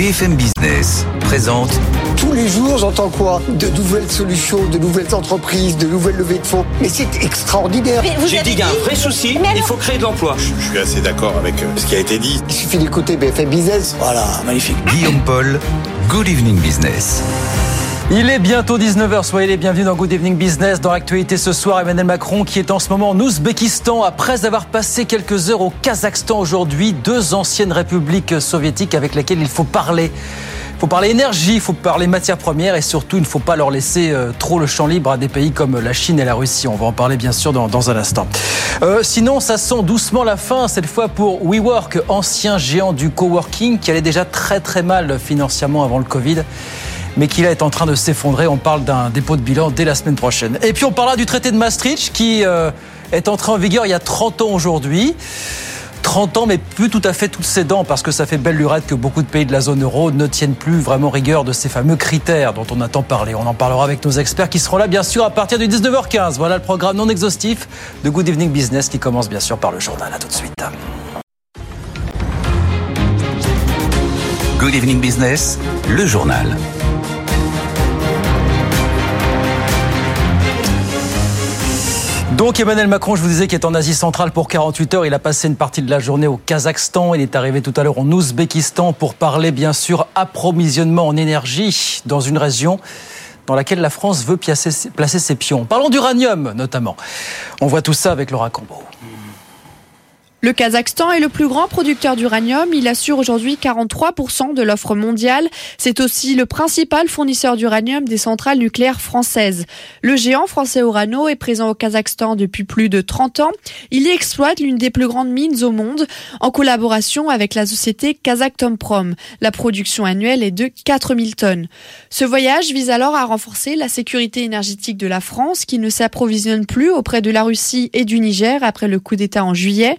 BFM Business présente Tous les jours, j'entends quoi De nouvelles solutions, de nouvelles entreprises, de nouvelles levées de fonds. Mais c'est extraordinaire. J'ai dit qu'il y a un vrai souci, il faut créer de l'emploi. Je suis assez d'accord avec euh, ce qui a été dit. Il suffit d'écouter BFM Business. Voilà, magnifique. Guillaume Paul, Good Evening Business. Il est bientôt 19h, soyez les bienvenus dans Good Evening Business. Dans l'actualité ce soir, Emmanuel Macron qui est en ce moment en Ouzbékistan après avoir passé quelques heures au Kazakhstan aujourd'hui, deux anciennes républiques soviétiques avec lesquelles il faut parler. Il faut parler énergie, il faut parler matières premières et surtout il ne faut pas leur laisser euh, trop le champ libre à des pays comme la Chine et la Russie. On va en parler bien sûr dans, un instant. Euh, sinon, ça sent doucement la fin cette fois pour WeWork, ancien géant du coworking qui allait déjà très très mal financièrement avant le Covid mais qui là est en train de s'effondrer. On parle d'un dépôt de bilan dès la semaine prochaine. Et puis on parlera du traité de Maastricht qui euh, est entré en vigueur il y a 30 ans aujourd'hui. 30 ans, mais plus tout à fait toutes ses dents, parce que ça fait belle lurette que beaucoup de pays de la zone euro ne tiennent plus vraiment rigueur de ces fameux critères dont on a tant parlé. On en parlera avec nos experts qui seront là, bien sûr, à partir de 19h15. Voilà le programme non exhaustif de Good Evening Business qui commence, bien sûr, par le journal. À tout de suite. Good Evening Business, le journal. Donc Emmanuel Macron, je vous disais, qu'il est en Asie centrale pour 48 heures. Il a passé une partie de la journée au Kazakhstan. Il est arrivé tout à l'heure en Ouzbékistan pour parler, bien sûr, approvisionnement en énergie dans une région dans laquelle la France veut placer, placer ses pions. Parlons d'uranium, notamment. On voit tout ça avec Laura Combo. Le Kazakhstan est le plus grand producteur d'uranium. Il assure aujourd'hui 43% de l'offre mondiale. C'est aussi le principal fournisseur d'uranium des centrales nucléaires françaises. Le géant français Orano est présent au Kazakhstan depuis plus de 30 ans. Il y exploite l'une des plus grandes mines au monde en collaboration avec la société Kazaktomprom. La production annuelle est de 4000 tonnes. Ce voyage vise alors à renforcer la sécurité énergétique de la France qui ne s'approvisionne plus auprès de la Russie et du Niger après le coup d'État en juillet.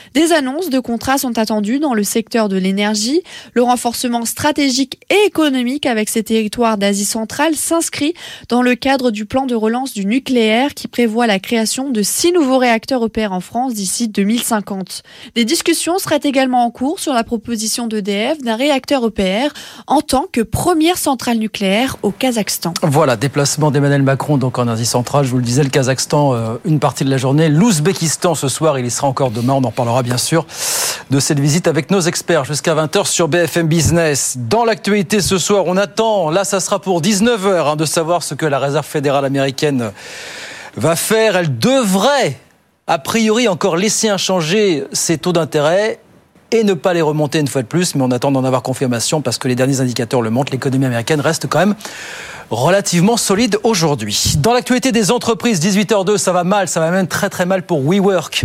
Des annonces de contrats sont attendues dans le secteur de l'énergie. Le renforcement stratégique et économique avec ces territoires d'Asie centrale s'inscrit dans le cadre du plan de relance du nucléaire qui prévoit la création de six nouveaux réacteurs EPR en France d'ici 2050. Des discussions seraient également en cours sur la proposition d'EDF d'un réacteur EPR en tant que première centrale nucléaire au Kazakhstan. Voilà, déplacement d'Emmanuel Macron donc en Asie centrale. Je vous le disais, le Kazakhstan, euh, une partie de la journée. L'Ouzbékistan ce soir, il y sera encore demain. On en parlera bien sûr de cette visite avec nos experts jusqu'à 20h sur BFM Business. Dans l'actualité ce soir, on attend, là ça sera pour 19h, hein, de savoir ce que la Réserve fédérale américaine va faire. Elle devrait, a priori, encore laisser inchanger ses taux d'intérêt et ne pas les remonter une fois de plus, mais on attend d'en avoir confirmation parce que les derniers indicateurs le montrent, l'économie américaine reste quand même relativement solide aujourd'hui. Dans l'actualité des entreprises, 18h02, ça va mal, ça va même très très mal pour WeWork.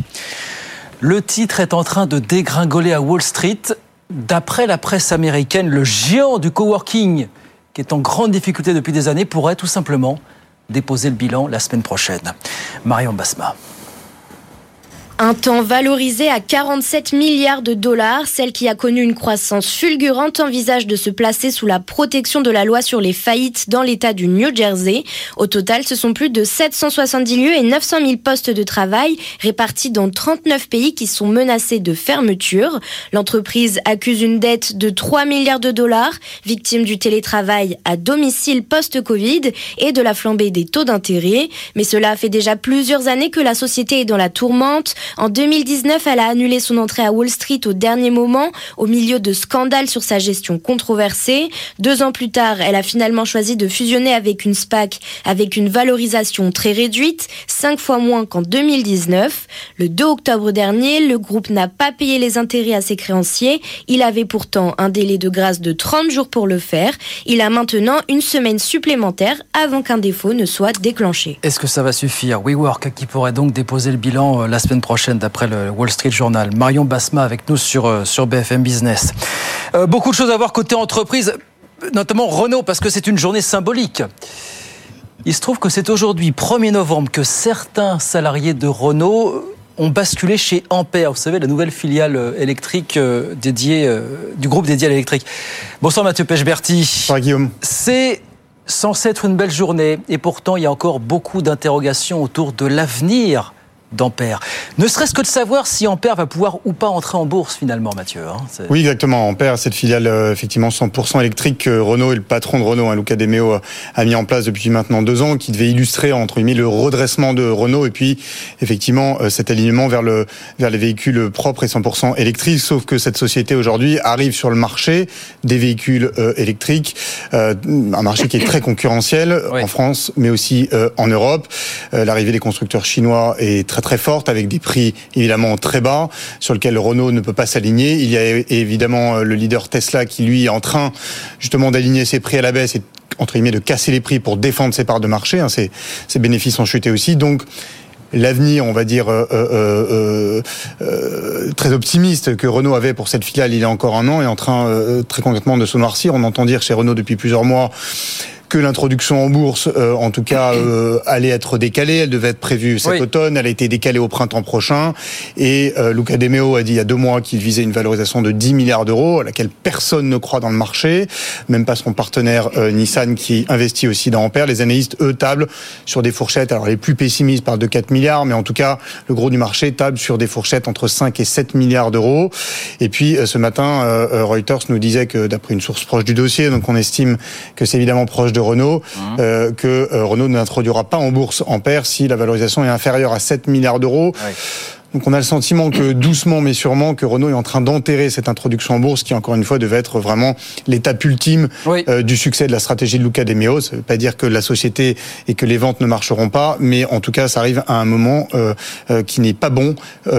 Le titre est en train de dégringoler à Wall Street. D'après la presse américaine, le géant du coworking, qui est en grande difficulté depuis des années, pourrait tout simplement déposer le bilan la semaine prochaine. Marion Basma. Un temps valorisé à 47 milliards de dollars, celle qui a connu une croissance fulgurante envisage de se placer sous la protection de la loi sur les faillites dans l'État du New Jersey. Au total, ce sont plus de 770 lieux et 900 000 postes de travail répartis dans 39 pays qui sont menacés de fermeture. L'entreprise accuse une dette de 3 milliards de dollars, victime du télétravail à domicile post-Covid et de la flambée des taux d'intérêt. Mais cela fait déjà plusieurs années que la société est dans la tourmente. En 2019, elle a annulé son entrée à Wall Street au dernier moment, au milieu de scandales sur sa gestion controversée. Deux ans plus tard, elle a finalement choisi de fusionner avec une SPAC avec une valorisation très réduite, cinq fois moins qu'en 2019. Le 2 octobre dernier, le groupe n'a pas payé les intérêts à ses créanciers. Il avait pourtant un délai de grâce de 30 jours pour le faire. Il a maintenant une semaine supplémentaire avant qu'un défaut ne soit déclenché. Est-ce que ça va suffire? WeWork qui pourrait donc déposer le bilan euh, la semaine prochaine? D'après le Wall Street Journal. Marion Basma avec nous sur, euh, sur BFM Business. Euh, beaucoup de choses à voir côté entreprise, notamment Renault, parce que c'est une journée symbolique. Il se trouve que c'est aujourd'hui, 1er novembre, que certains salariés de Renault ont basculé chez Ampère, vous savez, la nouvelle filiale euh, électrique dédiée, du groupe dédié à l'électrique. Bonsoir Mathieu Pechberti. Bonsoir Guillaume. C'est censé être une belle journée et pourtant il y a encore beaucoup d'interrogations autour de l'avenir d'Ampère. Ne serait-ce que de savoir si Ampère va pouvoir ou pas entrer en bourse finalement, Mathieu. Hein, oui, exactement. Ampère, cette filiale euh, effectivement 100% électrique que Renault et le patron de Renault, hein, Luca De Meo, a mis en place depuis maintenant deux ans, qui devait illustrer entre guillemets le redressement de Renault et puis effectivement euh, cet alignement vers le vers les véhicules propres et 100% électriques. Sauf que cette société aujourd'hui arrive sur le marché des véhicules euh, électriques, un marché qui est très concurrentiel en France, mais aussi en Europe. L'arrivée des constructeurs chinois est très très forte avec des prix évidemment très bas sur lesquels Renault ne peut pas s'aligner. Il y a évidemment euh, le leader Tesla qui lui est en train justement d'aligner ses prix à la baisse et entre guillemets de casser les prix pour défendre ses parts de marché. Hein. Ses, bénéfices ont chuté aussi. Donc l'avenir, on va dire, euh, euh, euh, très optimiste que Renault avait pour cette filiale il y a encore un an est en train très concrètement de se noircir. On entend dire chez Renault depuis plusieurs mois que l'introduction en bourse, euh, en tout cas, euh, allait être décalée. Elle devait être prévue cet automne. Elle a été décalée au printemps prochain. Et euh, Luca De Meo a dit il y a deux mois qu'il visait une valorisation de 10 milliards d'euros, à laquelle personne ne croit dans le marché, même pas son partenaire Nissan qui investit aussi dans Ampère. Les analystes, eux, tablent sur des fourchettes. Alors les plus pessimistes parlent de 4 milliards, mais en tout cas, le gros du marché table sur des fourchettes entre 5 et 7 milliards d'euros. Et puis ce matin, Reuters nous disait que d'après une source proche du dossier, donc on estime que c'est évidemment proche de Renault mmh. euh, que euh, Renault n'introduira pas en bourse en paire si la valorisation est inférieure à 7 milliards d'euros. Donc on a le sentiment que doucement mais sûrement que Renault est en train d'enterrer cette introduction en bourse qui encore une fois devait être vraiment l'étape ultime euh, du succès de la stratégie de Luca De Meo. Ça veut pas dire que la société et que les ventes ne marcheront pas, mais en tout cas ça arrive à un moment euh, euh, qui n'est pas bon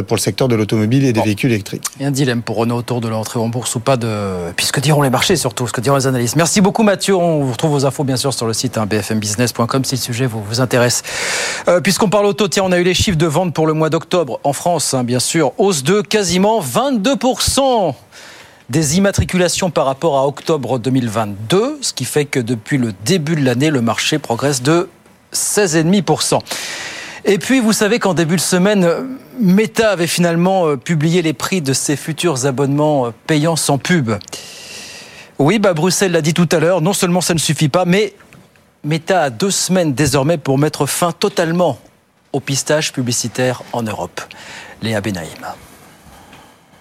pour le secteur de l'automobile et des véhicules électriques. Il y a un dilemme pour Renault autour de l'entrée en bourse ou pas de puisque diront les marchés surtout, ce que diront les analystes. Merci beaucoup Mathieu. On vous retrouve vos infos bien sûr sur le site hein, bfmbusiness.com si le sujet vous, vous intéresse. Puisqu'on parle auto, tiens, on a eu les chiffres de vente pour le mois d'octobre en France, hein, bien sûr hausse de quasiment 22% des immatriculations par rapport à octobre 2022, ce qui fait que depuis le début de l'année, le marché progresse de 16,5%. Et puis, vous savez qu'en début de semaine, Meta avait finalement euh, publié les prix de ses futurs abonnements euh, payants sans pub. Oui, bah Bruxelles l'a dit tout à l'heure, non seulement ça ne suffit pas, mais Meta a deux semaines désormais pour mettre fin totalement au pistage publicitaire en Europe. Léa Benaïm.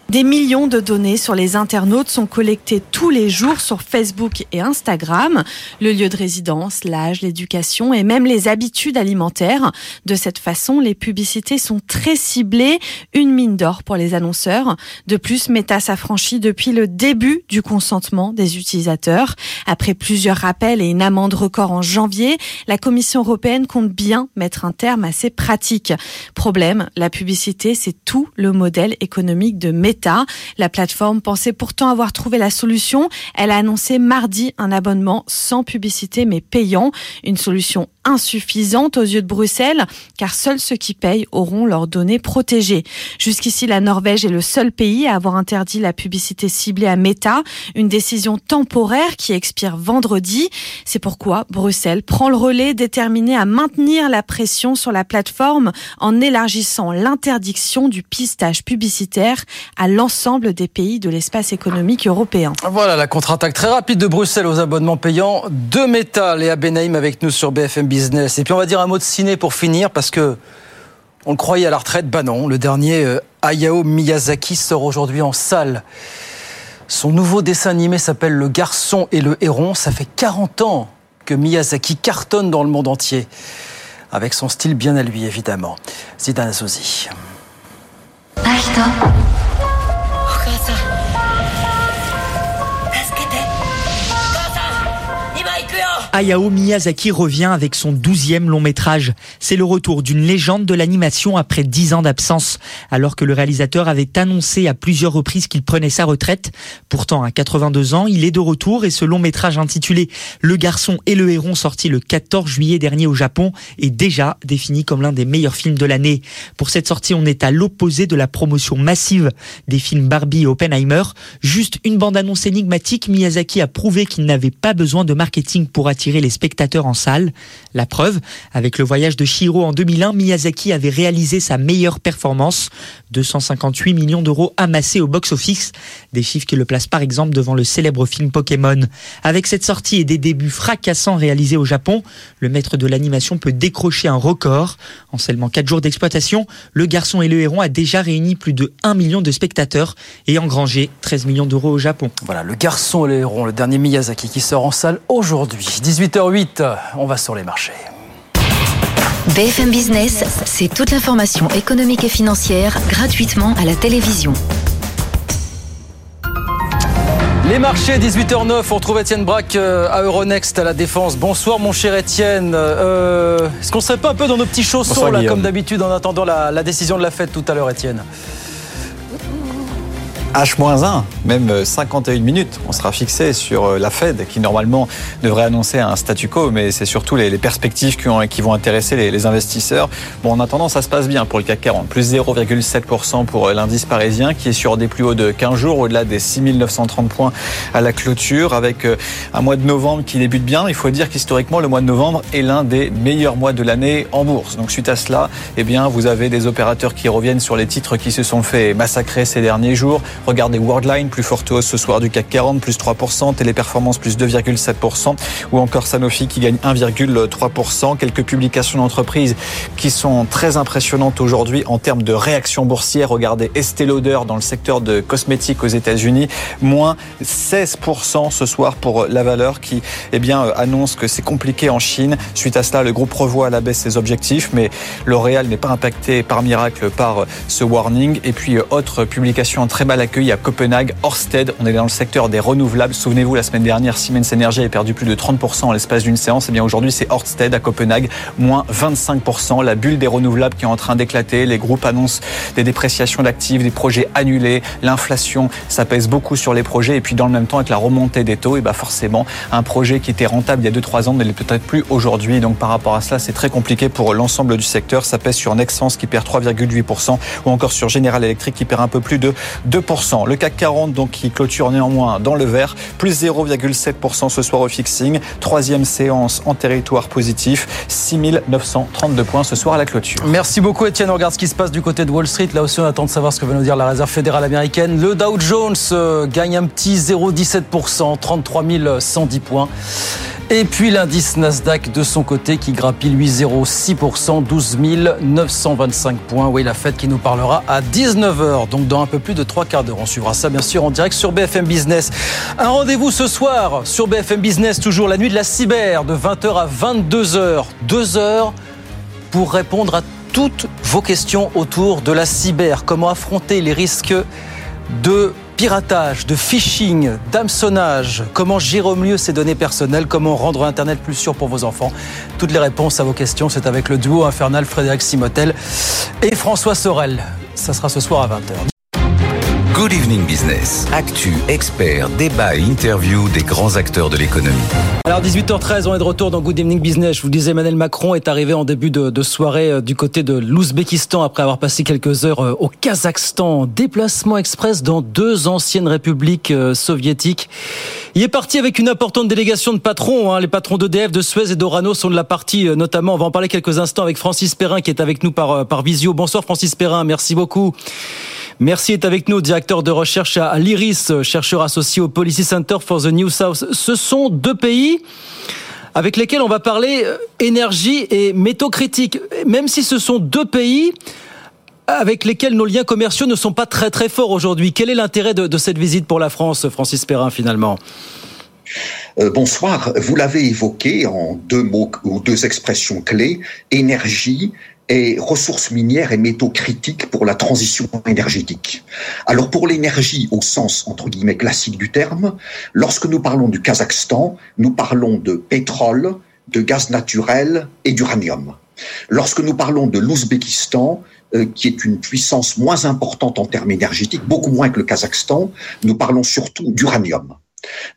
Des millions de données sur les internautes sont collectées tous les jours sur Facebook et Instagram. Le lieu de résidence, l'âge, l'éducation et même les habitudes alimentaires. De cette façon, les publicités sont très ciblées, une mine d'or pour les annonceurs. De plus, Meta s'affranchit depuis le début du consentement des utilisateurs. Après plusieurs rappels et une amende record en janvier, la Commission européenne compte bien mettre un terme à ces pratiques. Problème, la publicité, c'est tout le modèle économique de Meta la plateforme pensait pourtant avoir trouvé la solution. Elle a annoncé mardi un abonnement sans publicité mais payant, une solution insuffisante aux yeux de Bruxelles, car seuls ceux qui payent auront leurs données protégées. Jusqu'ici, la Norvège est le seul pays à avoir interdit la publicité ciblée à Meta, une décision temporaire qui expire vendredi. C'est pourquoi Bruxelles prend le relais déterminé à maintenir la pression sur la plateforme en élargissant l'interdiction du pistage publicitaire à l'ensemble des pays de l'espace économique européen. Voilà la contre-attaque très rapide de Bruxelles aux abonnements payants de Meta. Léa Benaïm avec nous sur BFM Et puis on va dire un mot de ciné pour finir parce que on le croyait à la retraite. Bah non, le dernier euh, Hayao Miyazaki sort aujourd'hui en salle. Son nouveau dessin animé s'appelle Le garçon et le héron. Ça fait 40 ans que Miyazaki cartonne dans le monde entier. Avec son style bien à lui, évidemment. Zidane Azozi. Hayao Miyazaki revient avec son douzième long métrage. C'est le retour d'une légende de l'animation après dix ans d'absence, alors que le réalisateur avait annoncé à plusieurs reprises qu'il prenait sa retraite. Pourtant, à 82 ans, il est de retour et ce long métrage intitulé Le garçon et le héron sorti le 14 juillet dernier au Japon est déjà défini comme l'un des meilleurs films de l'année. Pour cette sortie, on est à l'opposé de la promotion massive des films Barbie et Oppenheimer. Juste une bande-annonce énigmatique, Miyazaki a prouvé qu'il n'avait pas besoin de marketing pour attirer les spectateurs en salle. La preuve, avec le voyage de Shiro en 2001, Miyazaki avait réalisé sa meilleure performance, 258 millions d'euros amassés au box-office. Des chiffres qui le placent par exemple devant le célèbre film Pokémon. Avec cette sortie et des débuts fracassants réalisés au Japon, le maître de l'animation peut décrocher un record. En seulement 4 jours d'exploitation, Le Garçon et le Héron a déjà réuni plus de 1 million de spectateurs et engrangé 13 millions d'euros au Japon. Voilà, Le Garçon et le Héron, le dernier Miyazaki qui sort en salle aujourd'hui. 18h08, on va sur les marchés. BFM Business, c'est toute l'information économique et financière gratuitement à la télévision. Les marchés, 18h09, on retrouve Étienne Braque euh, à Euronext à la Défense. Bonsoir mon cher Étienne. Euh, Est-ce qu'on serait pas un peu dans nos petits chaussons Bonsoir, là, Guillaume. comme d'habitude en attendant la, la décision de la fête tout à l'heure Étienne? H-1, même 51 minutes. On sera fixé sur euh, la Fed qui normalement devrait annoncer un statu quo, mais c'est surtout les, perspectives qui, ont- qui vont intéresser les, investisseurs. Bon, en attendant, ça se passe bien pour le CAC 40. Plus 0,7% pour euh, l'indice parisien qui est sur des plus hauts de 15 jours, au-delà des 6930 points à la clôture, avec euh, un mois de novembre qui débute bien. Il faut dire qu'historiquement, le mois de novembre est l'un des meilleurs mois de l'année en bourse. Donc suite à cela, eh bien, vous avez des opérateurs qui reviennent sur les titres qui se sont fait massacrer ces derniers jours. Regardez Worldline, plus forte hausse ce soir du CAC 40, plus 3%, Téléperformance plus 2,7%, ou encore Sanofi qui gagne 1,3%. Quelques publications d'entreprises qui sont très impressionnantes aujourd'hui en termes de réaction boursière. Regardez Estée Lauder dans le secteur de cosmétiques aux États-Unis, moins 16% ce soir pour la valeur qui eh bien, euh, annonce que c'est compliqué en Chine. Suite à cela, le groupe revoit à la baisse ses objectifs, mais L'Oréal n'est pas impacté par miracle par euh, ce warning. Et puis, euh, autre publication très mal accueillie à Copenhague, Orsted. On est dans le secteur des renouvelables. Souvenez-vous, la semaine dernière, Siemens Energy a perdu plus de 30% en l'espace d'une séance. Et bien aujourd'hui, c'est Orsted à Copenhague, moins 25%. La bulle des renouvelables qui est en train d'éclater. Les groupes annoncent des dépréciations d'actifs, des projets annulés. L'inflation, ça pèse beaucoup sur les projets. Et puis, dans le même temps, avec la remontée des taux, et ben forcément, un projet qui était rentable il y a 2-3 ans ne l'est peut-être plus aujourd'hui. Donc, par rapport à cela, c'est très compliqué pour l'ensemble du secteur. Ça pèse sur Nexans qui perd 3,8% ou encore sur General Electric qui perd un peu plus de 2%. Le CAC 40 donc qui clôture néanmoins dans le vert, plus 0,7% ce soir au fixing. Troisième séance en territoire positif, 6932 points ce soir à la clôture. Merci beaucoup Étienne. On regarde ce qui se passe du côté de Wall Street. Là aussi, on attend de savoir ce que va nous dire la réserve fédérale américaine. Le Dow Jones euh, gagne un petit 0,17%, 33 110 points. Et puis l'indice Nasdaq de son côté qui grappille lui 0,6%, 12 925 points. Oui, la fête qui nous parlera à 19h, donc dans un peu plus de trois quarts. On suivra ça bien sûr en direct sur BFM Business. Un rendez-vous ce soir sur BFM Business, toujours la nuit de la cyber, de 20h à 22h. Deux heures pour répondre à toutes vos questions autour de la cyber. Comment affronter les risques de piratage, de phishing, d'hameçonnage, comment gérer au mieux ces données personnelles, comment rendre Internet plus sûr pour vos enfants? Toutes les réponses à vos questions, c'est avec le duo infernal Frédéric Simotel et François Sorel. Ça sera ce soir à 20h. Good Evening Business. Actu, experts, débat et interview des grands acteurs de l'économie. Alors 18h13, on est de retour dans Good Evening Business. Je vous disais, Emmanuel Macron est arrivé en début de, soirée euh, du côté de l'Ouzbékistan après avoir passé quelques heures euh, au Kazakhstan. Déplacement express dans deux anciennes républiques euh, soviétiques. Il est parti avec une importante délégation de patrons. hein. Les patrons d'EDF, de Suez et d'Orano sont de la partie, notamment. On va en parler quelques instants avec Francis Perrin qui est avec nous par, par visio. Bonsoir Francis Perrin, merci beaucoup. Merci est avec nous, directeur de recherche à l'IRIS, chercheur associé au Policy Center for the New South. Ce sont deux pays avec lesquels on va parler euh, énergie et métaux critiques. Même si ce sont deux pays avec lesquels nos liens commerciaux ne sont pas très très forts aujourd'hui. Quel est l'intérêt de, cette visite pour la France, Francis Perrin, finalement? Euh, bonsoir. Vous l'avez évoqué en deux mots ou deux expressions clés énergie et ressources minières et métaux critiques pour la transition énergétique. Alors pour l'énergie au sens entre guillemets classique du terme, lorsque nous parlons du Kazakhstan, nous parlons de pétrole, de gaz naturel et d'uranium. Lorsque nous parlons de l'Ouzbékistan, euh, qui est une puissance moins importante en termes énergétiques, beaucoup moins que le Kazakhstan, nous parlons surtout d'uranium.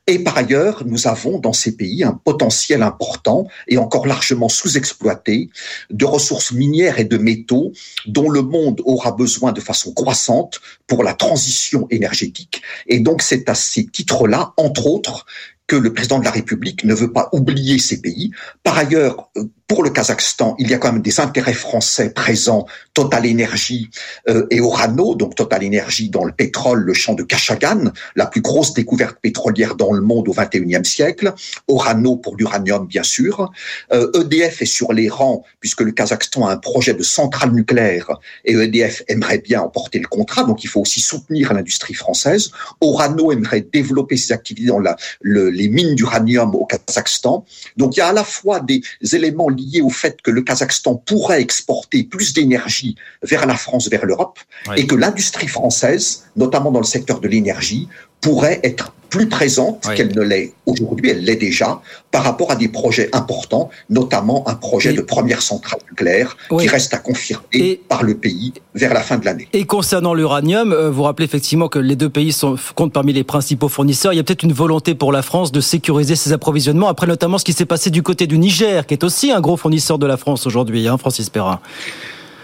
Et par ailleurs, nous avons dans ces pays un potentiel important et encore largement sous-exploité de ressources minières et de métaux dont le monde aura besoin de façon croissante pour la transition énergétique. Et donc c'est à ces titres-là, entre autres, que le président de la République ne veut pas oublier ces pays. Par ailleurs, euh, pour le Kazakhstan, il y a quand même des intérêts français présents, Total Energy euh, et Orano, donc Total Energy dans le pétrole, le champ de Kashagan, la plus grosse découverte pétrolière dans le monde au XXIe siècle, Orano pour l'uranium bien sûr, EDF est sur les rangs puisque le Kazakhstan a un projet de centrale nucléaire et EDF aimerait bien emporter le contrat, donc il faut aussi soutenir l'industrie française. Orano aimerait développer ses activités dans la, le, les mines d'uranium au Kazakhstan. Donc il y a à la fois des éléments liés au fait que le Kazakhstan pourrait exporter plus d'énergie vers la France, vers l'Europe, et que l'industrie française, notamment dans le secteur de l'énergie, pourrait être plus présente qu'elle ne l'est aujourd'hui, elle l'est déjà, par rapport à des projets importants, notamment un projet de première centrale nucléaire qui reste à confirmer par le pays vers la fin de l'année. Et concernant l'uranium, euh, vous rappelez effectivement que les deux pays sont, comptent parmi les principaux fournisseurs. Il y a peut-être une volonté pour la France de sécuriser ses approvisionnements, après notamment ce qui s'est passé du côté du Niger, qui est aussi un gros fournisseur de la France aujourd'hui, hein, Francis Perrin.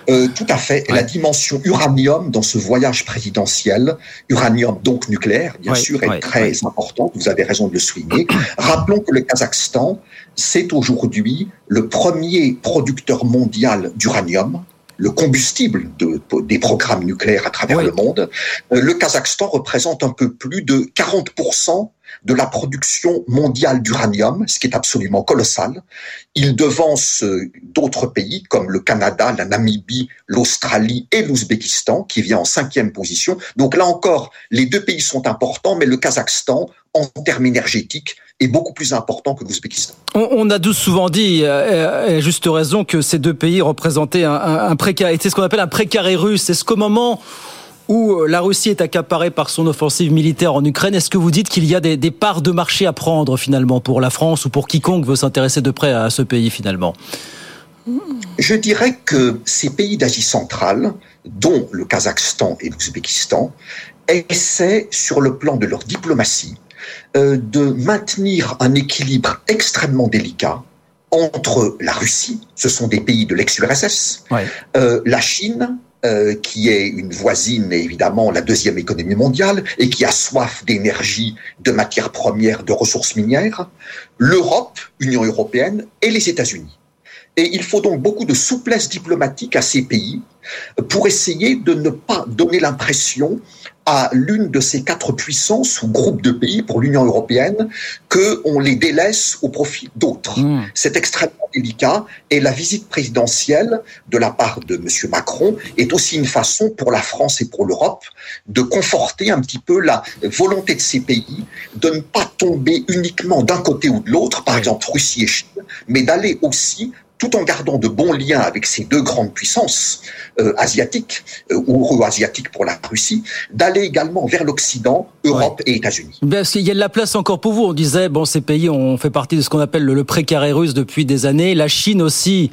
Euh, tout à fait. La dimension uranium dans ce voyage présidentiel, uranium donc nucléaire, bien sûr, est très importante. Vous avez raison de le souligner. Rappelons que le Kazakhstan, c'est aujourd'hui le premier producteur mondial d'uranium le combustible de, des programmes nucléaires à travers le monde, euh, le Kazakhstan représente un peu plus de 40% de la production mondiale d'uranium, ce qui est absolument colossal. Il devance euh, d'autres pays comme le Canada, la Namibie, l'Australie et l'Ouzbékistan, qui vient en cinquième position. Donc là encore, les deux pays sont importants, mais le Kazakhstan, en termes énergétiques, est beaucoup plus important que l'Ouzbékistan. On, a souvent dit, euh, à juste raison, que ces deux pays représentaient un précaré, c'est ce qu'on appelle un précaré russe. Est-ce qu'au moment où euh, la Russie est accaparée par son offensive militaire en Ukraine, est-ce que vous dites qu'il y a des, des, parts de marché à prendre finalement pour la France ou pour quiconque veut s'intéresser de près à ce pays finalement Je dirais que ces pays d'Asie centrale, dont le Kazakhstan et l'Ouzbékistan, essaient sur le plan de leur diplomatie euh, de maintenir un équilibre extrêmement délicat entre la Russie, ce sont des pays de l'ex-URSS, ouais. euh, la Chine, euh, qui est une voisine, évidemment, la deuxième économie mondiale, et qui a soif d'énergie, de matières premières, de ressources minières, l'Europe, Union européenne, et les États-Unis. Et il faut donc beaucoup de souplesse diplomatique à ces pays pour essayer de ne pas donner l'impression à l'une de ces quatre puissances ou groupes de pays pour l'Union européenne qu'on les délaisse au profit d'autres. Mmh. C'est extrêmement délicat et la visite présidentielle de la part de M. Macron est aussi une façon pour la France et pour l'Europe de conforter un petit peu la volonté de ces pays de ne pas tomber uniquement d'un côté ou de l'autre, par exemple Russie et Chine, mais d'aller aussi tout en gardant de bons liens avec ces deux grandes puissances euh, asiatiques, euh, ou euro-asiatiques pour la Russie, d'aller également vers l'Occident, Europe ouais. et États-Unis. Parce qu'il y a de la place encore pour vous. On disait, bon, ces pays ont fait partie de ce qu'on appelle le, le précaré russe depuis des années. La Chine aussi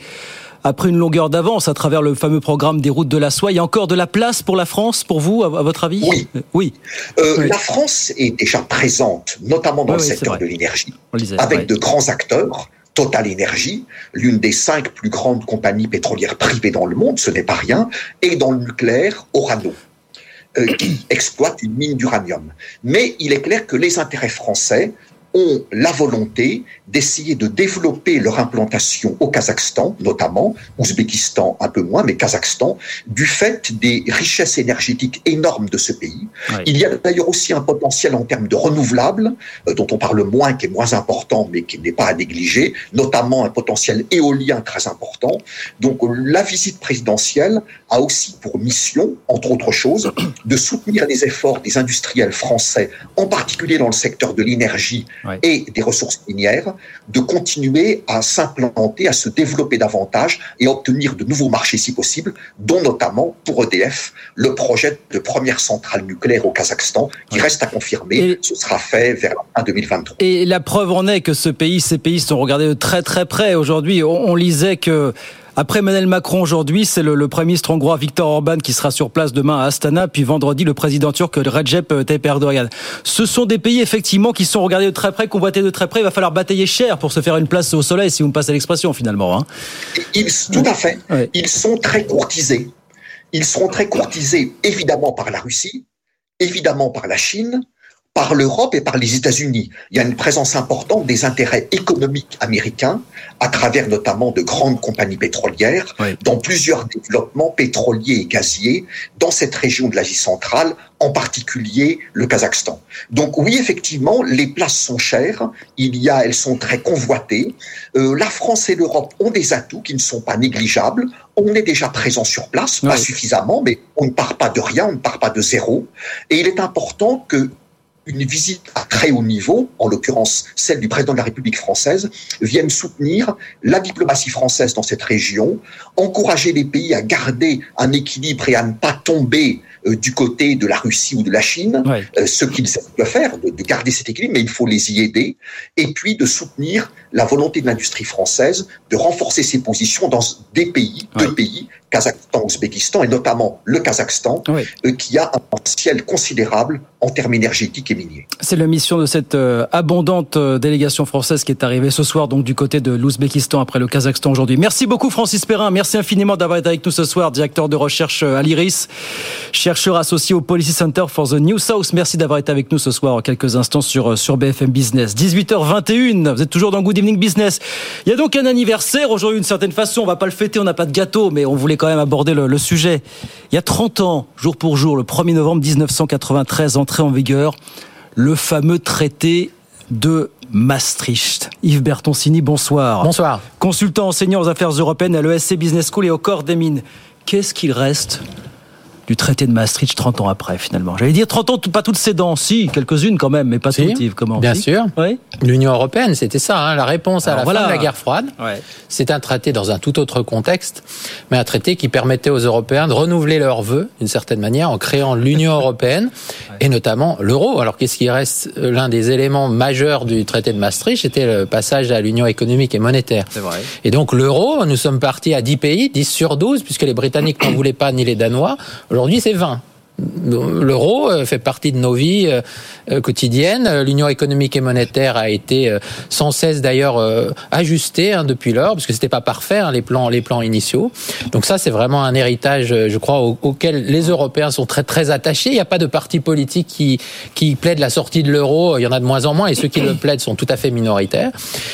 a pris une longueur d'avance à travers le fameux programme des routes de la soie. Il y a encore de la place pour la France, pour vous, à, votre avis? Oui. oui. Euh, oui. La France est déjà présente, notamment dans oui, le secteur de l'énergie, avec de grands acteurs Total Energy, l'une des cinq plus grandes compagnies pétrolières privées dans le monde, ce n'est pas rien, et dans le nucléaire, Orano. Euh, qui exploite une mine d'uranium. Mais il est clair que les intérêts français ont la volonté d'essayer de développer leur implantation au Kazakhstan, notamment, Ouzbékistan un peu moins, mais Kazakhstan, du fait des richesses énergétiques énormes de ce pays. Il y a d'ailleurs aussi un potentiel en termes de renouvelables, euh, dont on parle moins, qui est moins important, mais qui n'est pas à négliger, notamment un potentiel éolien très important. Donc la visite présidentielle a aussi pour mission, entre autres choses, de soutenir les efforts des industriels français, en particulier dans le secteur de l'énergie, ouais. et des ressources minières, de continuer à s'implanter, à se développer davantage et obtenir de nouveaux marchés si possible, dont notamment pour EDF le projet de première centrale nucléaire au Kazakhstan qui ouais. reste à confirmer. Et ce sera fait vers la fin 2023. Et la preuve en est que ce pays, ces pays sont regardés de très très près. Aujourd'hui, on, on lisait que après Emmanuel Macron aujourd'hui, c'est le, le, Premier ministre hongrois Viktor Orban qui sera sur place demain à Astana, puis vendredi le président turc Recep Tayyip Erdogan. Ce sont des pays effectivement qui sont regardés de très près, convoités de très près. Il va falloir batailler cher pour se faire une place au soleil, si vous me passez l'expression finalement. Hein. Ils, tout à fait. Ouais. Ils sont très courtisés. Ils seront très courtisés évidemment par la Russie, évidemment par la Chine, par l'Europe et par les États-Unis. Il y a une présence importante des intérêts économiques américains à travers notamment de grandes compagnies pétrolières dans plusieurs développements pétroliers et gaziers dans cette région de l'Asie centrale, en particulier le Kazakhstan. Donc oui, effectivement, les places sont chères, il y a, elles sont très convoitées. Euh, la France et l'Europe ont des atouts qui ne sont pas négligeables. On est déjà présent sur place, pas suffisamment, mais on ne part pas de rien, on ne part pas de zéro. Et il est important que une visite à très haut niveau, en l'occurrence celle du président de la République française, vienne soutenir la diplomatie française dans cette région, encourager les pays à garder un équilibre et à ne pas tomber euh, du côté de la Russie ou de la Chine, euh, ce qu'ils doivent faire, de, de, garder cet équilibre, mais il faut les y aider, et puis de soutenir la volonté de l'industrie française de renforcer ses positions dans des pays, deux pays, Kazakhstan, Ouzbékistan, et notamment le Kazakhstan, euh, qui a un potentiel considérable en termes énergétiques et miniers. C'est la mission de cette euh, abondante euh, délégation française qui est arrivée ce soir, donc du côté de l'Ouzbékistan après le Kazakhstan aujourd'hui. Merci beaucoup Francis Perrin, merci infiniment d'avoir été avec nous ce soir, directeur de recherche à l'IRIS, chercheur associé au Policy Center for the New South. Merci d'avoir été avec nous ce soir en quelques instants sur, sur BFM Business. 18h21, vous êtes toujours dans Good Evening Business. Il y a donc un anniversaire aujourd'hui d'une certaine façon, on va pas le fêter, on n'a pas de gâteau, mais on voulait quand même aborder le, le, sujet. Il y a 30 ans, jour pour jour, le 1er novembre 1993, entré en vigueur le fameux traité de Maastricht. Yves Bertoncini, bonsoir. Bonsoir. Consultant enseignant aux affaires européennes à l'ESC Business School et au corps des mines. Qu'est-ce qu'il reste? Du traité de Maastricht 30 ans après finalement. J'allais dire 30 ans, pas toutes ses dents, si, quelques-unes quand même, mais pas si, toutes, Yves. Comment Bien si sûr. Oui. L'Union européenne, c'était ça, hein, la réponse à la voilà. fin de la guerre froide. Ouais. C'est un traité dans un tout autre contexte, mais un traité qui permettait aux Européens de renouveler leurs vœux, d'une certaine manière, en créant l'Union européenne et notamment l'euro. Alors qu'est-ce qui reste l'un des éléments majeurs du traité de Maastricht? C'était le passage à l'Union économique et monétaire. Vrai. Et donc l'euro, nous sommes partis à 10 pays, 10 sur 12, puisque les Britanniques n'en voulaient pas, ni les Danois. Aujourd'hui, c'est 20. L'euro euh, fait partie de nos vies euh, quotidiennes. L'Union économique et monétaire a été euh, sans cesse d'ailleurs ajustée hein, depuis lors, parce que c'était pas parfait hein, les plans, les plans initiaux. Donc ça, c'est vraiment un héritage, je crois, au, auquel les Européens sont très très attachés. Il n'y a pas de parti politique qui qui plaide la sortie de l'euro. Il y en a de moins en moins, et ceux qui le plaident sont tout à fait minoritaires.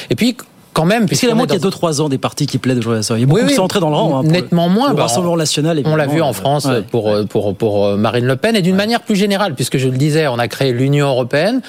Et puis quand même. Parce qu'il y a moins qu'il y a 2-3 ans des partis qui plaident aujourd'hui. Il y a beaucoup Oui, oui. qui sont entrés dans le rang. hein, nettement moins. Le Bah, Rassemblement national, On l'a vu en France Ouais. pour, pour, pour euh, Marine Le Pen et d'une manière plus générale, puisque je le disais, on a créé l'Union européenne.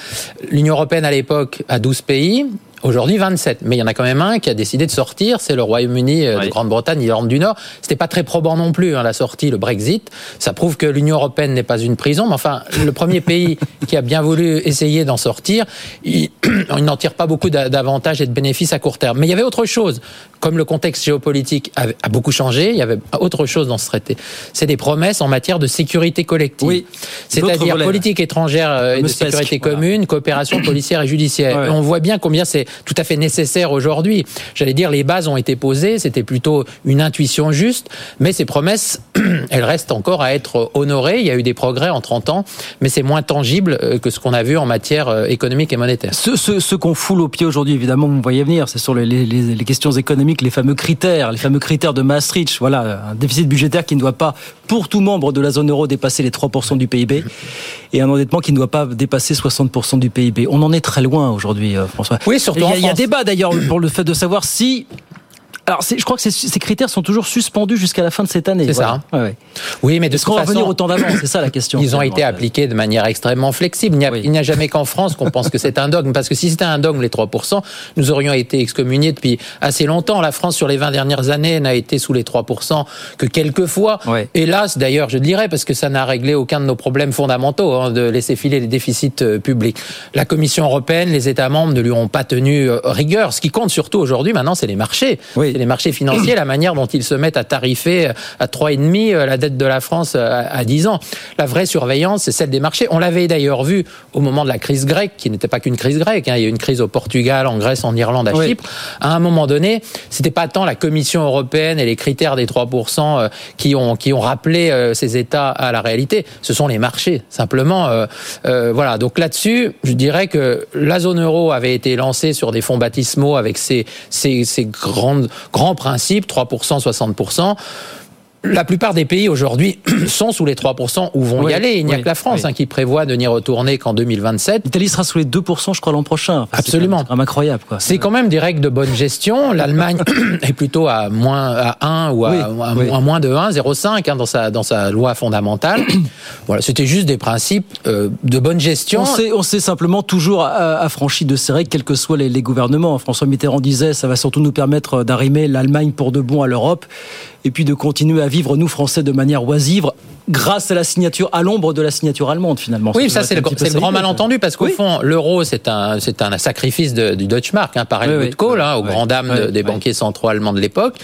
L'Union européenne à l'époque a 12 pays. Aujourd'hui 27, mais il y en a quand même un qui a décidé de sortir, c'est le Royaume-Uni euh, de Grande-Bretagne, Irlande du Nord. C'était pas très probant non plus hein, la sortie, le Brexit. Ça prouve que l'Union européenne n'est pas une prison, mais enfin le premier pays qui a bien voulu essayer d'en sortir, il, il n'en tire pas beaucoup d'a- d'avantages et de bénéfices à court terme. Mais il y avait autre chose, comme le contexte géopolitique a beaucoup changé, il y avait autre chose dans ce traité. C'est des promesses en matière de sécurité collective, D'autres c'est-à-dire politique étrangère euh, et de sécurité voilà. commune, coopération policière et judiciaire. Ouais. Et on voit bien combien c'est tout à fait nécessaire aujourd'hui. J'allais dire, les bases ont été posées, c'était plutôt une intuition juste, mais ces promesses, elles restent encore à être honorées. Il y a eu des progrès en 30 ans, mais c'est moins tangible euh, que ce qu'on a vu en matière euh, économique et monétaire. Ce, ce, ce qu'on foule au pied aujourd'hui, évidemment, vous voyez venir, c'est sur les, les, les- les questions économiques, les fameux critères, les fameux critères de Maastricht. Voilà, un déficit budgétaire qui ne doit pas, pour tout membre de la zone euro, dépasser les 3% du PIB et un endettement qui ne doit pas dépasser 60% du PIB. On en est très loin aujourd'hui, euh, François. Oui, surtout Il y a, débat d'ailleurs pour le fait de savoir si. Alors, je crois que ces, ces critères sont toujours suspendus jusqu'à la fin de cette année. C'est Voilà. ça. Ouais, ouais. Oui, mais de Est-ce qu'on toute va revenir façon, au temps d'avant C'est ça la question. Ils ont été appliqués de manière extrêmement flexible. Il n'y a, jamais qu'en France qu'on pense que c'est un dogme. Parce que si c'était un dogme, les 3%, nous aurions été excommuniés depuis assez longtemps. La France, sur les 20 dernières années, n'a été sous les 3% que quelques fois. Hélas, d'ailleurs, je dirais, parce que ça n'a réglé aucun de nos problèmes fondamentaux hein, de laisser filer les déficits euh, publics. La Commission européenne, les États membres ne lui ont pas tenu euh, rigueur. Ce qui compte surtout aujourd'hui, maintenant, c'est les marchés. C'est les marchés financiers, la manière dont ils se mettent à tarifer euh, à 3,5 euh, la dette de la France euh, à à 10 ans. La vraie surveillance, c'est celle des marchés. On l'avait d'ailleurs vu au moment de la crise grecque, qui n'était pas qu'une crise grecque. hein. Il y a eu une crise au Portugal, en Grèce, en Irlande, à Oui. Chypre. À un moment donné, c'était pas tant la Commission européenne et les critères des 3% euh, qui ont qui ont rappelé ces États à la réalité. Ce sont les marchés, simplement. euh, euh, voilà. Donc là-dessus, je dirais que la zone euro avait été lancée sur des fonds baptismaux avec ses ses, ses grandes grands principes, 3%, 60%. La plupart des pays aujourd'hui sont sous les 3% ou vont y aller. Il n'y a que la France hein, qui prévoit de n'y retourner qu'en 2027. L'Italie sera sous les 2%, je crois, l'an prochain. Absolument. C'est incroyable. C'est quand même des règles de bonne gestion. L'Allemagne est plutôt à moins à 1 ou à, moins de 1, 0,5 hein, dans sa dans sa loi fondamentale. voilà, c'était juste des principes euh, de bonne gestion. On s'est on s'est simplement toujours affranchi de ces règles, quels que soient les, les gouvernements. François Mitterrand disait, ça va surtout nous permettre d'arrimer l'Allemagne pour de bon à l'Europe et puis de continuer à vivre, nous, Français, de manière oisive, grâce à la signature, à l'ombre de la signature allemande finalement. Oui, ça c'est le, grand malentendu parce qu'au fond, l'euro c'est un c'est un sacrifice de, du Deutschmark, hein, par Helmut Kohl, hein, aux grandes dames des banquiers centraux allemands de l'époque,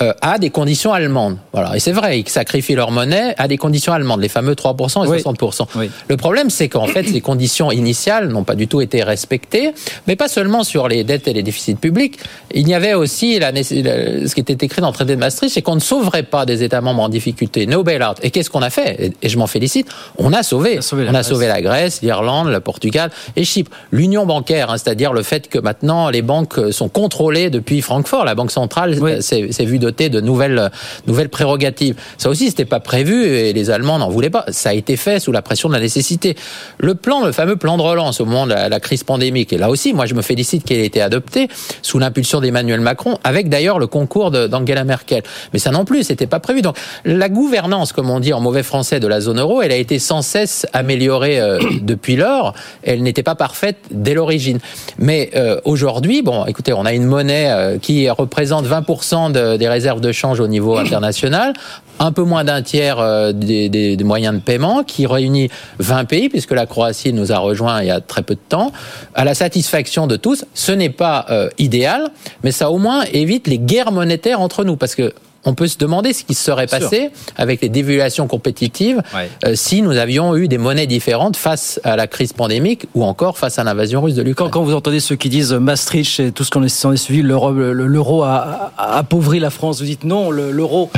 euh, à des conditions allemandes. Voilà, et c'est vrai, ils sacrifient leur monnaie à des conditions allemandes, les fameux 3% et 60%. Le problème c'est qu'en fait les conditions initiales n'ont pas du tout été respectées, mais pas seulement sur les dettes et les déficits publics. Il y avait aussi la, ce qui était écrit dans le traité de Maastricht, c'est qu'on ne sauverait pas des États membres en difficulté, no bailout. Et qu'est-ce qu'on a fait, et je m'en félicite, on a sauvé. On a sauvé, la, Grèce, l'Irlande, le Portugal et Chypre. L'union bancaire, hein, c'est-à-dire le fait que maintenant les banques sont contrôlées depuis Francfort. La Banque centrale s'est vue dotée de nouvelles, nouvelles prérogatives. Ça aussi, c'était pas prévu et les Allemands n'en voulaient pas. Ça a été fait sous la pression de la nécessité. Le plan, le fameux plan de relance au moment de la, crise pandémique, et là aussi, moi je me félicite qu'il ait été adopté sous l'impulsion d'Emmanuel Macron, avec d'ailleurs le concours d'Angela Merkel. Mais ça non plus, c'était pas prévu. Donc la gouvernance, comme on dit en mauvais français de la zone euro, elle a été sans cesse améliorée euh, depuis lors. Elle n'était pas parfaite dès l'origine. Mais euh, aujourd'hui, bon, écoutez, on a une monnaie euh, qui représente 20% des réserves de change au niveau international, un peu moins d'un tiers des, des, moyens de paiement, qui réunit 20 pays, puisque la Croatie nous a rejoint il y a très peu de temps, à la satisfaction de tous. Ce n'est pas idéal, mais ça au moins évite les guerres monétaires entre nous, parce que on peut se demander ce qui se serait passé avec les dévaluations compétitives euh, si nous avions eu des monnaies différentes face à la crise pandémique ou encore face à l'invasion russe de l'Ukraine. Quand, vous entendez ceux qui disent Maastricht et tout ce qu'on est suivi, l'euro a, appauvri la France, vous dites non, l'euro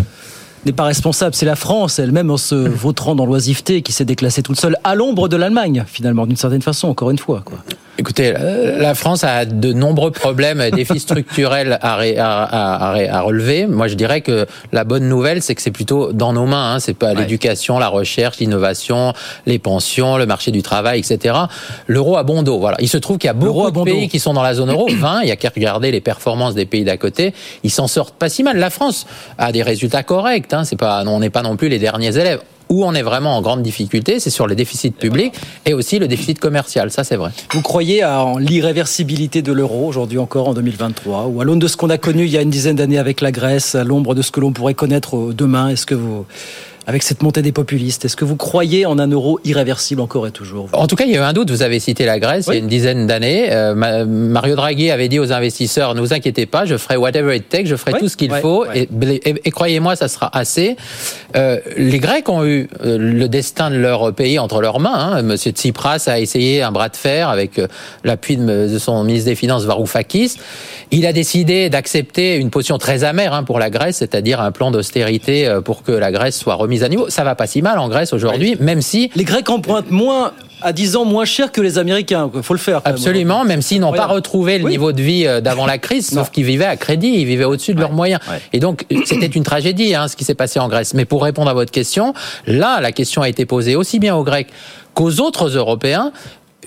n'est pas responsable, c'est la France elle-même en se vautrant dans l'oisiveté qui s'est déclassée toute seule à l'ombre de l'Allemagne finalement d'une certaine façon encore une fois quoi. Écoutez, la France a de nombreux problèmes, défis structurels à, à, à, relever. Moi, je dirais que la bonne nouvelle, c'est que c'est plutôt dans nos mains. Hein. C'est pas l'éducation, la recherche, l'innovation, les pensions, le marché du travail, etc. L'euro a bon dos. Voilà. Il se trouve qu'il y a beaucoup de pays qui sont dans la zone euro. 20. Il y a qu'à regarder les performances des pays d'à côté. Ils s'en sortent pas si mal. La France a des résultats corrects. Hein. C'est pas, on n'est pas non plus les derniers élèves. Où on est vraiment en grande difficulté, c'est sur les déficits publics et aussi le déficit commercial. Ça, c'est vrai. Vous croyez en l'irréversibilité de l'euro aujourd'hui encore en 2023 ou à l'aune de ce qu'on a connu il y a une dizaine d'années avec la Grèce, à l'ombre de ce que l'on pourrait connaître demain? Est-ce que vous avec cette montée des populistes Est-ce que vous croyez en un euro irréversible encore et toujours En tout cas, il y a eu un doute. Vous avez cité la Grèce il y a une dizaine d'années. Euh, Mario Draghi avait dit aux investisseurs ne vous inquiétez pas, je ferai whatever it takes, je ferai tout ce qu'il faut. Et, et, croyez-moi, ça sera assez. Euh, les Grecs ont eu euh, le destin de leur pays entre leurs mains. Hein. Monsieur Tsipras a essayé un bras de fer avec l'appui de, son ministre des Finances Varoufakis. Il a décidé d'accepter une position très amère hein, pour la Grèce, c'est-à-dire un plan d'austérité pour que la Grèce soit remise à niveau. Ça va pas si mal en Grèce aujourd'hui, même si les Grecs empruntent moins à 10 ans moins cher que les Américains. Il faut le faire. Absolument, même s'ils n'ont pas retrouvé le niveau de vie euh, d'avant la crise, sauf qu'ils vivaient à crédit, ils vivaient au-dessus de leurs moyens. Et donc, c'était une tragédie, hein, ce qui s'est passé en Grèce. Mais pour répondre à votre question, là, la question a été posée aussi bien aux Grecs qu'aux autres Européens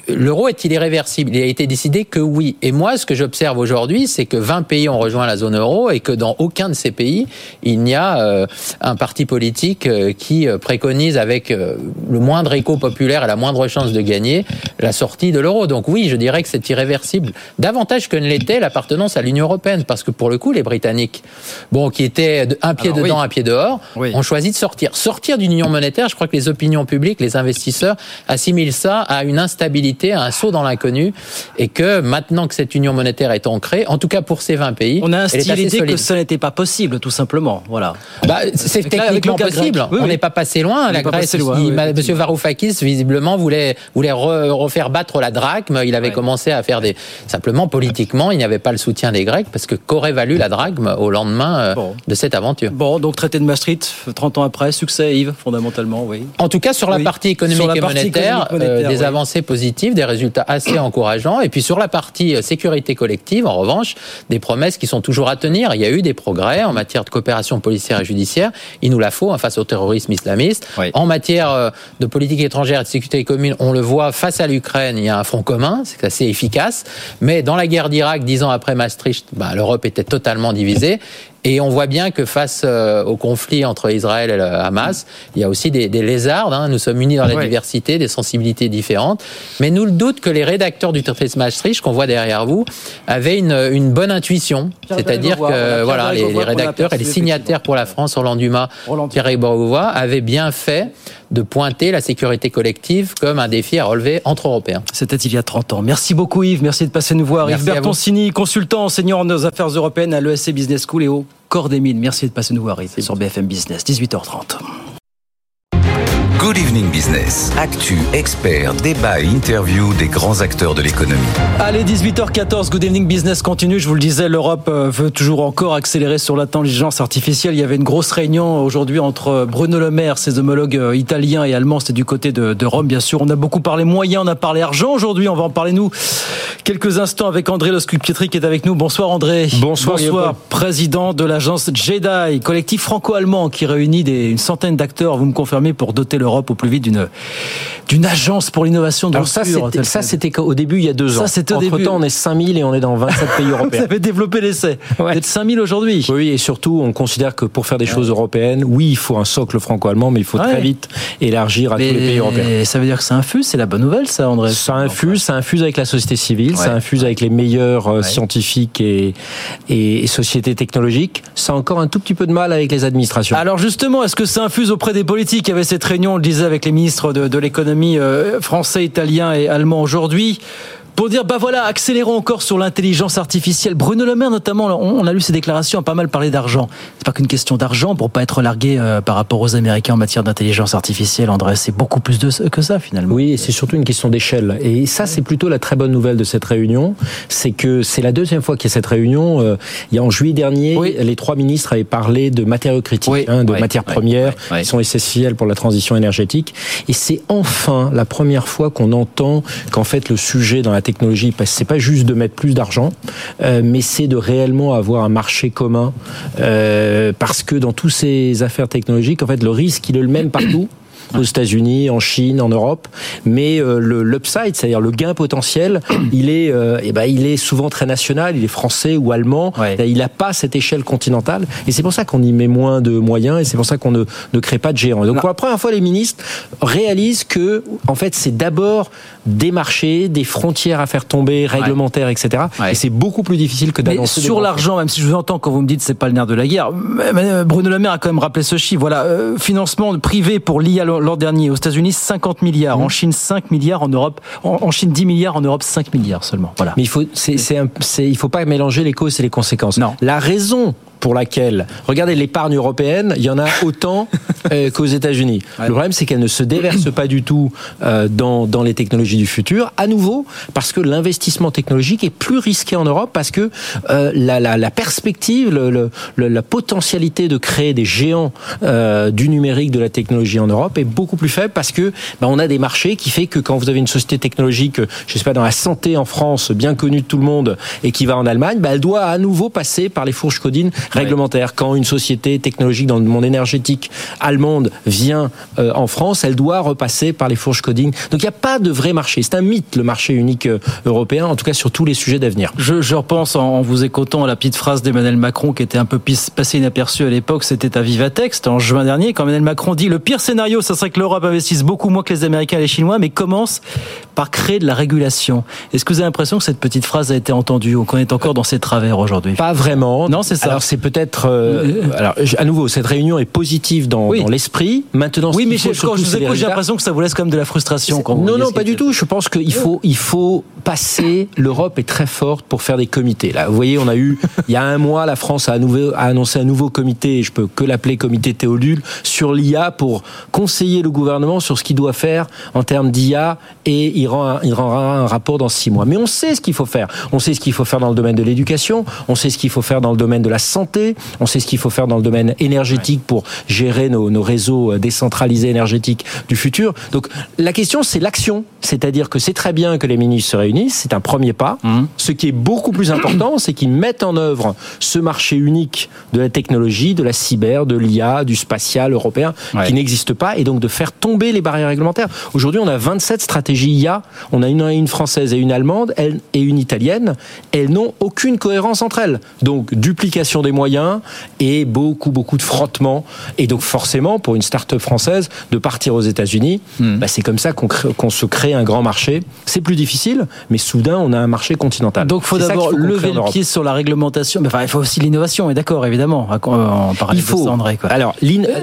l'euro est-il irréversible? Il a été décidé que oui. Et moi, ce que j'observe aujourd'hui, c'est que 20 pays ont rejoint la zone euro et que dans aucun de ces pays, il n'y a euh, un parti politique euh, qui euh, préconise avec le moindre écho populaire et la moindre chance de gagner la sortie de l'euro. Donc oui, je dirais que c'est irréversible. Davantage que ne l'était l'appartenance à l'Union européenne, parce que pour le coup, les Britanniques, bon, qui étaient un pied dedans, un pied dehors, ont choisi de sortir. Sortir d'une union monétaire, je crois que les opinions publiques, les investisseurs assimilent ça à une instabilité un saut dans l'inconnu, et que maintenant que cette union monétaire est ancrée, en tout cas pour ces 20 pays, on a instillé l'idée que ça n'était pas possible, tout simplement. Voilà. Bah, c'est techniquement possible. on n'est pas passé loin. la Grèce, Monsieur Varoufakis visiblement voulait voulait refaire battre la drachme. Il avait commencé à faire des simplement politiquement, il n'y avait pas le soutien des Grecs parce que qu'aurait valu la drachme au lendemain euh, de cette aventure? Bon, donc traité de Maastricht, 30 ans après, succès Yves, fondamentalement, oui. En tout cas sur la partie économique et monétaire, euh, des avancées positives positifs, des résultats assez encourageants. Et puis sur la partie sécurité collective, en revanche, des promesses qui sont toujours à tenir. Il y a eu des progrès en matière de coopération policière et judiciaire. Il nous la faut hein, face au terrorisme islamiste. En matière de politique étrangère et de sécurité commune, on le voit face à l'Ukraine, il y a un front commun, c'est assez efficace. Mais dans la guerre d'Irak, dix ans après Maastricht, bah, l'Europe était totalement divisée. Et on voit bien que face euh, au conflit entre Israël et le Hamas, il y a aussi des, des lézards. Hein. Nous sommes unis dans la diversité, des sensibilités différentes. Mais nous le doute que les rédacteurs du traité de Maastricht, qu'on voit derrière vous, avaient une, une bonne intuition. C'est-à-dire que voilà, les, les rédacteurs et les signataires pour la France, Roland Dumas, Pierre Beauvois, avaient bien fait de pointer la sécurité collective comme un défi à relever entre Européens. C'était il y a 30 ans. Merci beaucoup Yves, merci de passer nous voir. Merci Yves Bertoncini, consultant enseignant en affaires européennes à l'ESC Business School et au Corps des Mines. Merci de passer nous voir Yves sur BFM Business, 18h30. Good Evening Business. Actu, experts, débat et interview des grands acteurs de l'économie. Allez, 18h14, Good Evening Business continue. Je vous le disais, l'Europe euh, veut toujours encore accélérer sur l'intelligence artificielle. Il y avait une grosse réunion aujourd'hui entre Bruno Le Maire, ses homologues euh, italiens et allemands. C'était du côté de, de, Rome, bien sûr. On a beaucoup parlé moyens, on a parlé argent aujourd'hui. On va en parler, nous, quelques instants avec André Losculpietri qui est avec nous. Bonsoir, André. Bonsoir, Bonsoir président de l'agence JEDI, collectif franco-allemand qui réunit des, une centaine d'acteurs, vous me confirmez, pour doter l'Europe au plus vite d'une d'une agence pour l'innovation de Alors ça, c'était, ça, c'était au début, il y a deux ans. Ça, c'était au Entre début. temps, on est 5000 et on est dans 27 pays européens. Vous avez développé l'essai. Vous êtes 5000 aujourd'hui. Oui, et surtout, on considère que pour faire des choses européennes, oui, il faut un socle franco-allemand, mais il faut Ouais. très vite élargir à Mais tous les pays européens. ça veut dire que ça infuse, c'est la bonne nouvelle, ça, André. Ça infuse, ça infuse avec la société civile, ça Ouais. infuse avec les meilleurs euh, scientifiques et, et, et sociétés technologiques. Ça a encore un tout petit peu de mal avec les administrations. Alors justement, est-ce que ça infuse auprès des politiques? Il y avait cette réunion, on le disait, avec les ministres de, l'économie euh, français, italien et allemand aujourd'hui. Pour dire, bah voilà, accélérons encore sur l'intelligence artificielle. Bruno Le Maire, notamment, on, a lu ses déclarations, a pas mal parlé d'argent. C'est pas qu'une question d'argent pour pas être largué euh, par rapport aux Américains en matière d'intelligence artificielle, André. C'est beaucoup plus de, que ça, finalement. Oui, et c'est surtout une question d'échelle. Et ça, c'est plutôt la très bonne nouvelle de cette réunion. C'est que c'est la deuxième fois qu'il y a cette réunion. Euh, il y a en juillet dernier, les trois ministres avaient parlé de matériaux critiques, hein, de oui, matières premières qui sont essentielles pour la transition énergétique. Et c'est enfin la première fois qu'on entend qu'en fait le sujet dans la technologie, parce que c'est pas juste de mettre plus d'argent, euh, mais c'est de réellement avoir un marché commun. Euh, parce que dans toutes ces affaires technologiques, en fait, le risque, il est le même partout aux États-Unis, en Chine, en Europe, mais euh, le l'upside, c'est-à-dire le gain potentiel, il est, euh, eh ben, il est souvent très national, il est français ou allemand, il n'a pas cette échelle continentale, et c'est pour ça qu'on y met moins de moyens, et c'est pour ça qu'on ne, ne crée pas de géants. Donc pour la première fois, les ministres réalisent que, en fait, c'est d'abord des marchés, des frontières à faire tomber, réglementaires, etc. Et c'est beaucoup plus difficile que d'annoncer. sur l'argent, même si je vous entends quand vous me dites c'est pas le nerf de la guerre, Bruno Le Maire a quand même rappelé ce chiffre. Voilà, euh, financement privé pour l'IA l'an dernier aux États-Unis 50 milliards, Mmh. en Chine 5 milliards, en Europe, en, en Chine 10 milliards, en Europe 5 milliards seulement. Voilà. Mais il faut, c'est, c'est un- c'est- il faut pas mélanger les causes et les conséquences. Non. La raison pour laquelle, regardez l'épargne européenne, il y en a autant euh, qu'aux États-Unis. Le problème, c'est qu'elle ne se déverse pas du tout euh, dans, dans les technologies du futur. À nouveau, parce que l'investissement technologique est plus risqué en Europe, parce que euh, la, la, la perspective, le, le- la potentialité de créer des géants euh, du numérique, de la technologie en Europe est beaucoup plus faible, parce que ben, on a des marchés qui fait que quand vous avez une société technologique, je sais pas, dans la santé en France, bien connue de tout le monde, et qui va en Allemagne, ben, elle doit à nouveau passer par les fourches codines réglementaires. Quand une société technologique dans le monde énergétique allemande vient euh, en France, elle doit repasser par les fourches codines. Donc il n'y a pas de vrai marché. C'est un mythe, le marché unique euh, européen, en tout cas sur tous les sujets d'avenir. Je, je repense en, en vous écoutant à la petite phrase d'Emmanuel Macron qui était un peu passée inaperçue à l'époque, c'était à Vivatex, en juin dernier, quand Emmanuel Macron dit le pire scénario, ça serait que l'Europe investisse beaucoup moins que les Américains et les Chinois, mais commence par créer de la régulation. Est-ce que vous avez l'impression que cette petite phrase a été entendue ou qu'on est encore dans ses travers aujourd'hui? Pas vraiment. Non, c'est ça. Alors c'est peut-être. euh, alors à nouveau, cette réunion est positive dans, Oui. dans l'esprit. Maintenant, Oui, mais faut je- quand je vous écoute, j'ai l'impression que ça vous laisse quand même de la frustration. Quand Non, non, pas du tout. Je pense qu'il faut, il faut passer, l'Europe est très forte pour faire des comités. Là, vous voyez, on a eu il y a un mois, la France a, nouveau, a annoncé un nouveau comité, je peux que l'appeler comité Théodule, sur l'IA pour conseiller le gouvernement sur ce qu'il doit faire en termes d'IA et il, rend, il rendra un rapport dans six mois. Mais on sait ce qu'il faut faire. On sait ce qu'il faut faire dans le domaine de l'éducation, on sait ce qu'il faut faire dans le domaine de la santé, on sait ce qu'il faut faire dans le domaine énergétique pour gérer nos, nos réseaux décentralisés énergétiques du futur. Donc la question, c'est l'action. C'est-à-dire que c'est très bien que les ministres se réunissent, c'est un premier pas. Mmh. Ce qui est beaucoup plus important, c'est qu'ils mettent en œuvre ce marché unique de la technologie, de la cyber, de l'IA, du spatial européen, ouais. qui n'existe pas, et donc de faire tomber les barrières réglementaires. Aujourd'hui, on a 27 stratégies IA, on a une, une française et une allemande et une italienne. Elles n'ont aucune cohérence entre elles. Donc, duplication des moyens et beaucoup, beaucoup de frottement. Et donc, forcément, pour une start-up française, de partir aux États-Unis, mmh. bah, c'est comme ça qu'on qu se crée un grand marché. C'est plus difficile, mais soudain, on a un marché continental. Donc, il faut d'abord lever le pied sur la réglementation. Mais enfin, il faut aussi l'innovation, et d'accord, évidemment. On il faut. André, quoi. Alors,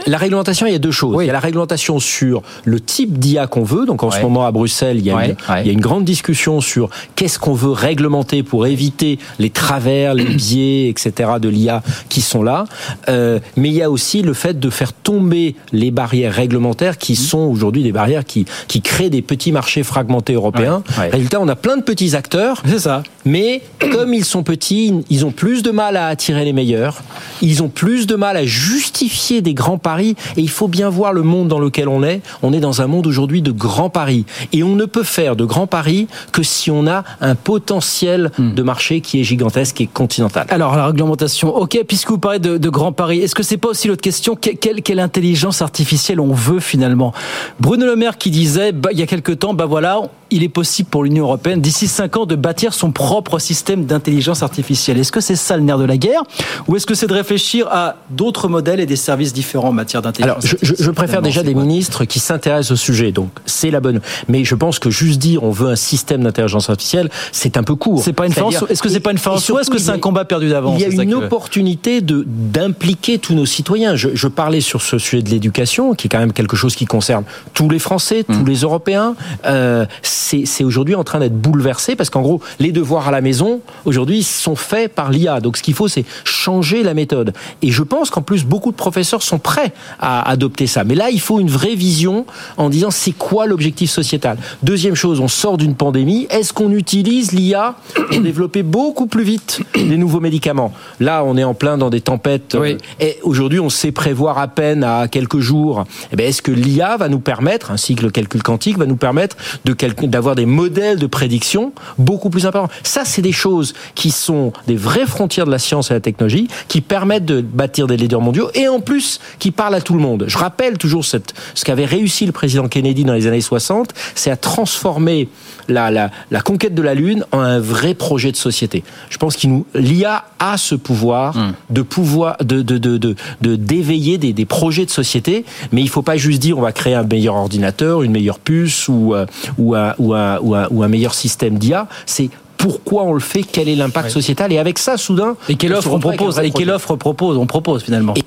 la réglementation, il y a deux choses. Oui. Il y a la réglementation sur le type d'IA qu'on veut. Donc, en ouais. ce moment, à Bruxelles, il y a, ouais. une, ouais. il y a une grande discussion sur qu'est-ce qu'on veut réglementer pour éviter les travers, les biais, etc. de l'IA qui sont là. Euh, mais il y a aussi le fait de faire tomber les barrières réglementaires qui sont aujourd'hui des barrières qui, qui créent des petits marchés fragmentés européens. Résultat, on a plein de petits acteurs. C'est ça. Mais comme ils sont petits, ils ont plus de mal à attirer les meilleurs. Ils ont plus de mal à justifier des grands paris. Et il faut bien voir le monde dans lequel on est. On est dans un monde aujourd'hui de grands paris. Et on ne peut faire de grands paris que si on a un potentiel hmm. de marché qui est gigantesque et continental. Alors, la réglementation, ok, puisque vous parlez de, grands paris, est-ce que c'est pas aussi l'autre question? Quelle, quelle, intelligence artificielle on veut finalement? Bruno Le Maire qui disait, bah, il y a quelque temps, bah voilà, il est possible pour l'Union européenne d'ici cinq ans de bâtir son propre système d'intelligence artificielle. Est-ce que c'est ça le nerf de la guerre ou est-ce que c'est de réfléchir à d'autres modèles et des services différents en matière d'intelligence Alors, je, je, je préfère déjà des quoi ministres qui s'intéressent au sujet, donc c'est la bonne. Mais je pense que juste dire on veut un système d'intelligence artificielle, c'est un peu court. C'est pas une fin Est-ce que c'est pas une fin en soi Est-ce que c'est un combat perdu d'avance Il y a une opportunité de d'impliquer tous nos citoyens. Je, je, parlais sur ce sujet de l'éducation, qui est quand même quelque chose qui concerne tous les Français, tous mmh. les Européens. Euh, c'est aujourd'hui en train d'être bouleversé parce qu'en gros, les devoirs à la maison, aujourd'hui, sont faits par l'IA. Donc ce qu'il faut, c'est changer la méthode. Et je pense qu'en plus, beaucoup de professeurs sont prêts à adopter ça. Mais là, il faut une vraie vision en disant c'est quoi l'objectif sociétal? Deuxième chose, on sort d'une pandémie. Est-ce qu'on utilise l'IA pour développer beaucoup plus vite des nouveaux médicaments? Là, on est en plein dans des tempêtes. Oui. Et aujourd'hui, on sait prévoir à peine à quelques jours. Eh bien, est-ce que l'IA va nous permettre, ainsi que le calcul quantique, va nous permettre de d'avoir des modèles de prédiction beaucoup plus importants Ça, c'est des choses qui sont des vraies frontières de la science et de la technologie, qui permettent de bâtir des leaders mondiaux et en plus qui parlent à tout le monde. Je rappelle toujours ce qu'avait réussi le président Kennedy dans les années 60, c'est à transformer la, la, la, conquête de la Lune en un vrai projet de société. Je pense qu'il nous l'IA a ce pouvoir mmh. de pouvoir de de de de, de d'éveiller des, des projets de société, mais il faut pas juste dire on va créer un meilleur ordinateur, une meilleure puce ou euh, ou un, ou un, ou un, ou un meilleur système d'IA. C'est pourquoi on le fait, quel est l'impact ouais. sociétal, et avec ça, soudain, et quelle offre on propose, et quelle offre propose, on propose finalement. Et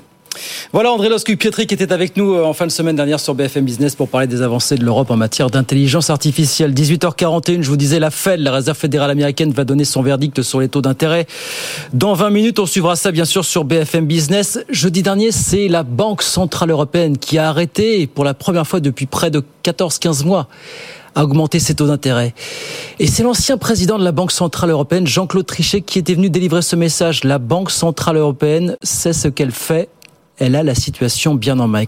voilà André Loscu-Pietri qui était avec nous en fin de semaine dernière sur BFM Business pour parler des avancées de l'Europe en matière d'intelligence artificielle. 18h41, je vous disais, la Fed, la Réserve fédérale américaine, va donner son verdict sur les taux d'intérêt. Dans 20 minutes, on suivra ça bien sûr sur BFM Business. Jeudi dernier, c'est la Banque Centrale Européenne qui a arrêté pour la première fois depuis près de 14-15 mois à augmenter ses taux d'intérêt. Et c'est l'ancien président de la Banque Centrale Européenne, Jean-Claude Trichet, qui était venu délivrer ce message. La Banque Centrale Européenne sait ce qu'elle fait elle a la situation bien en main.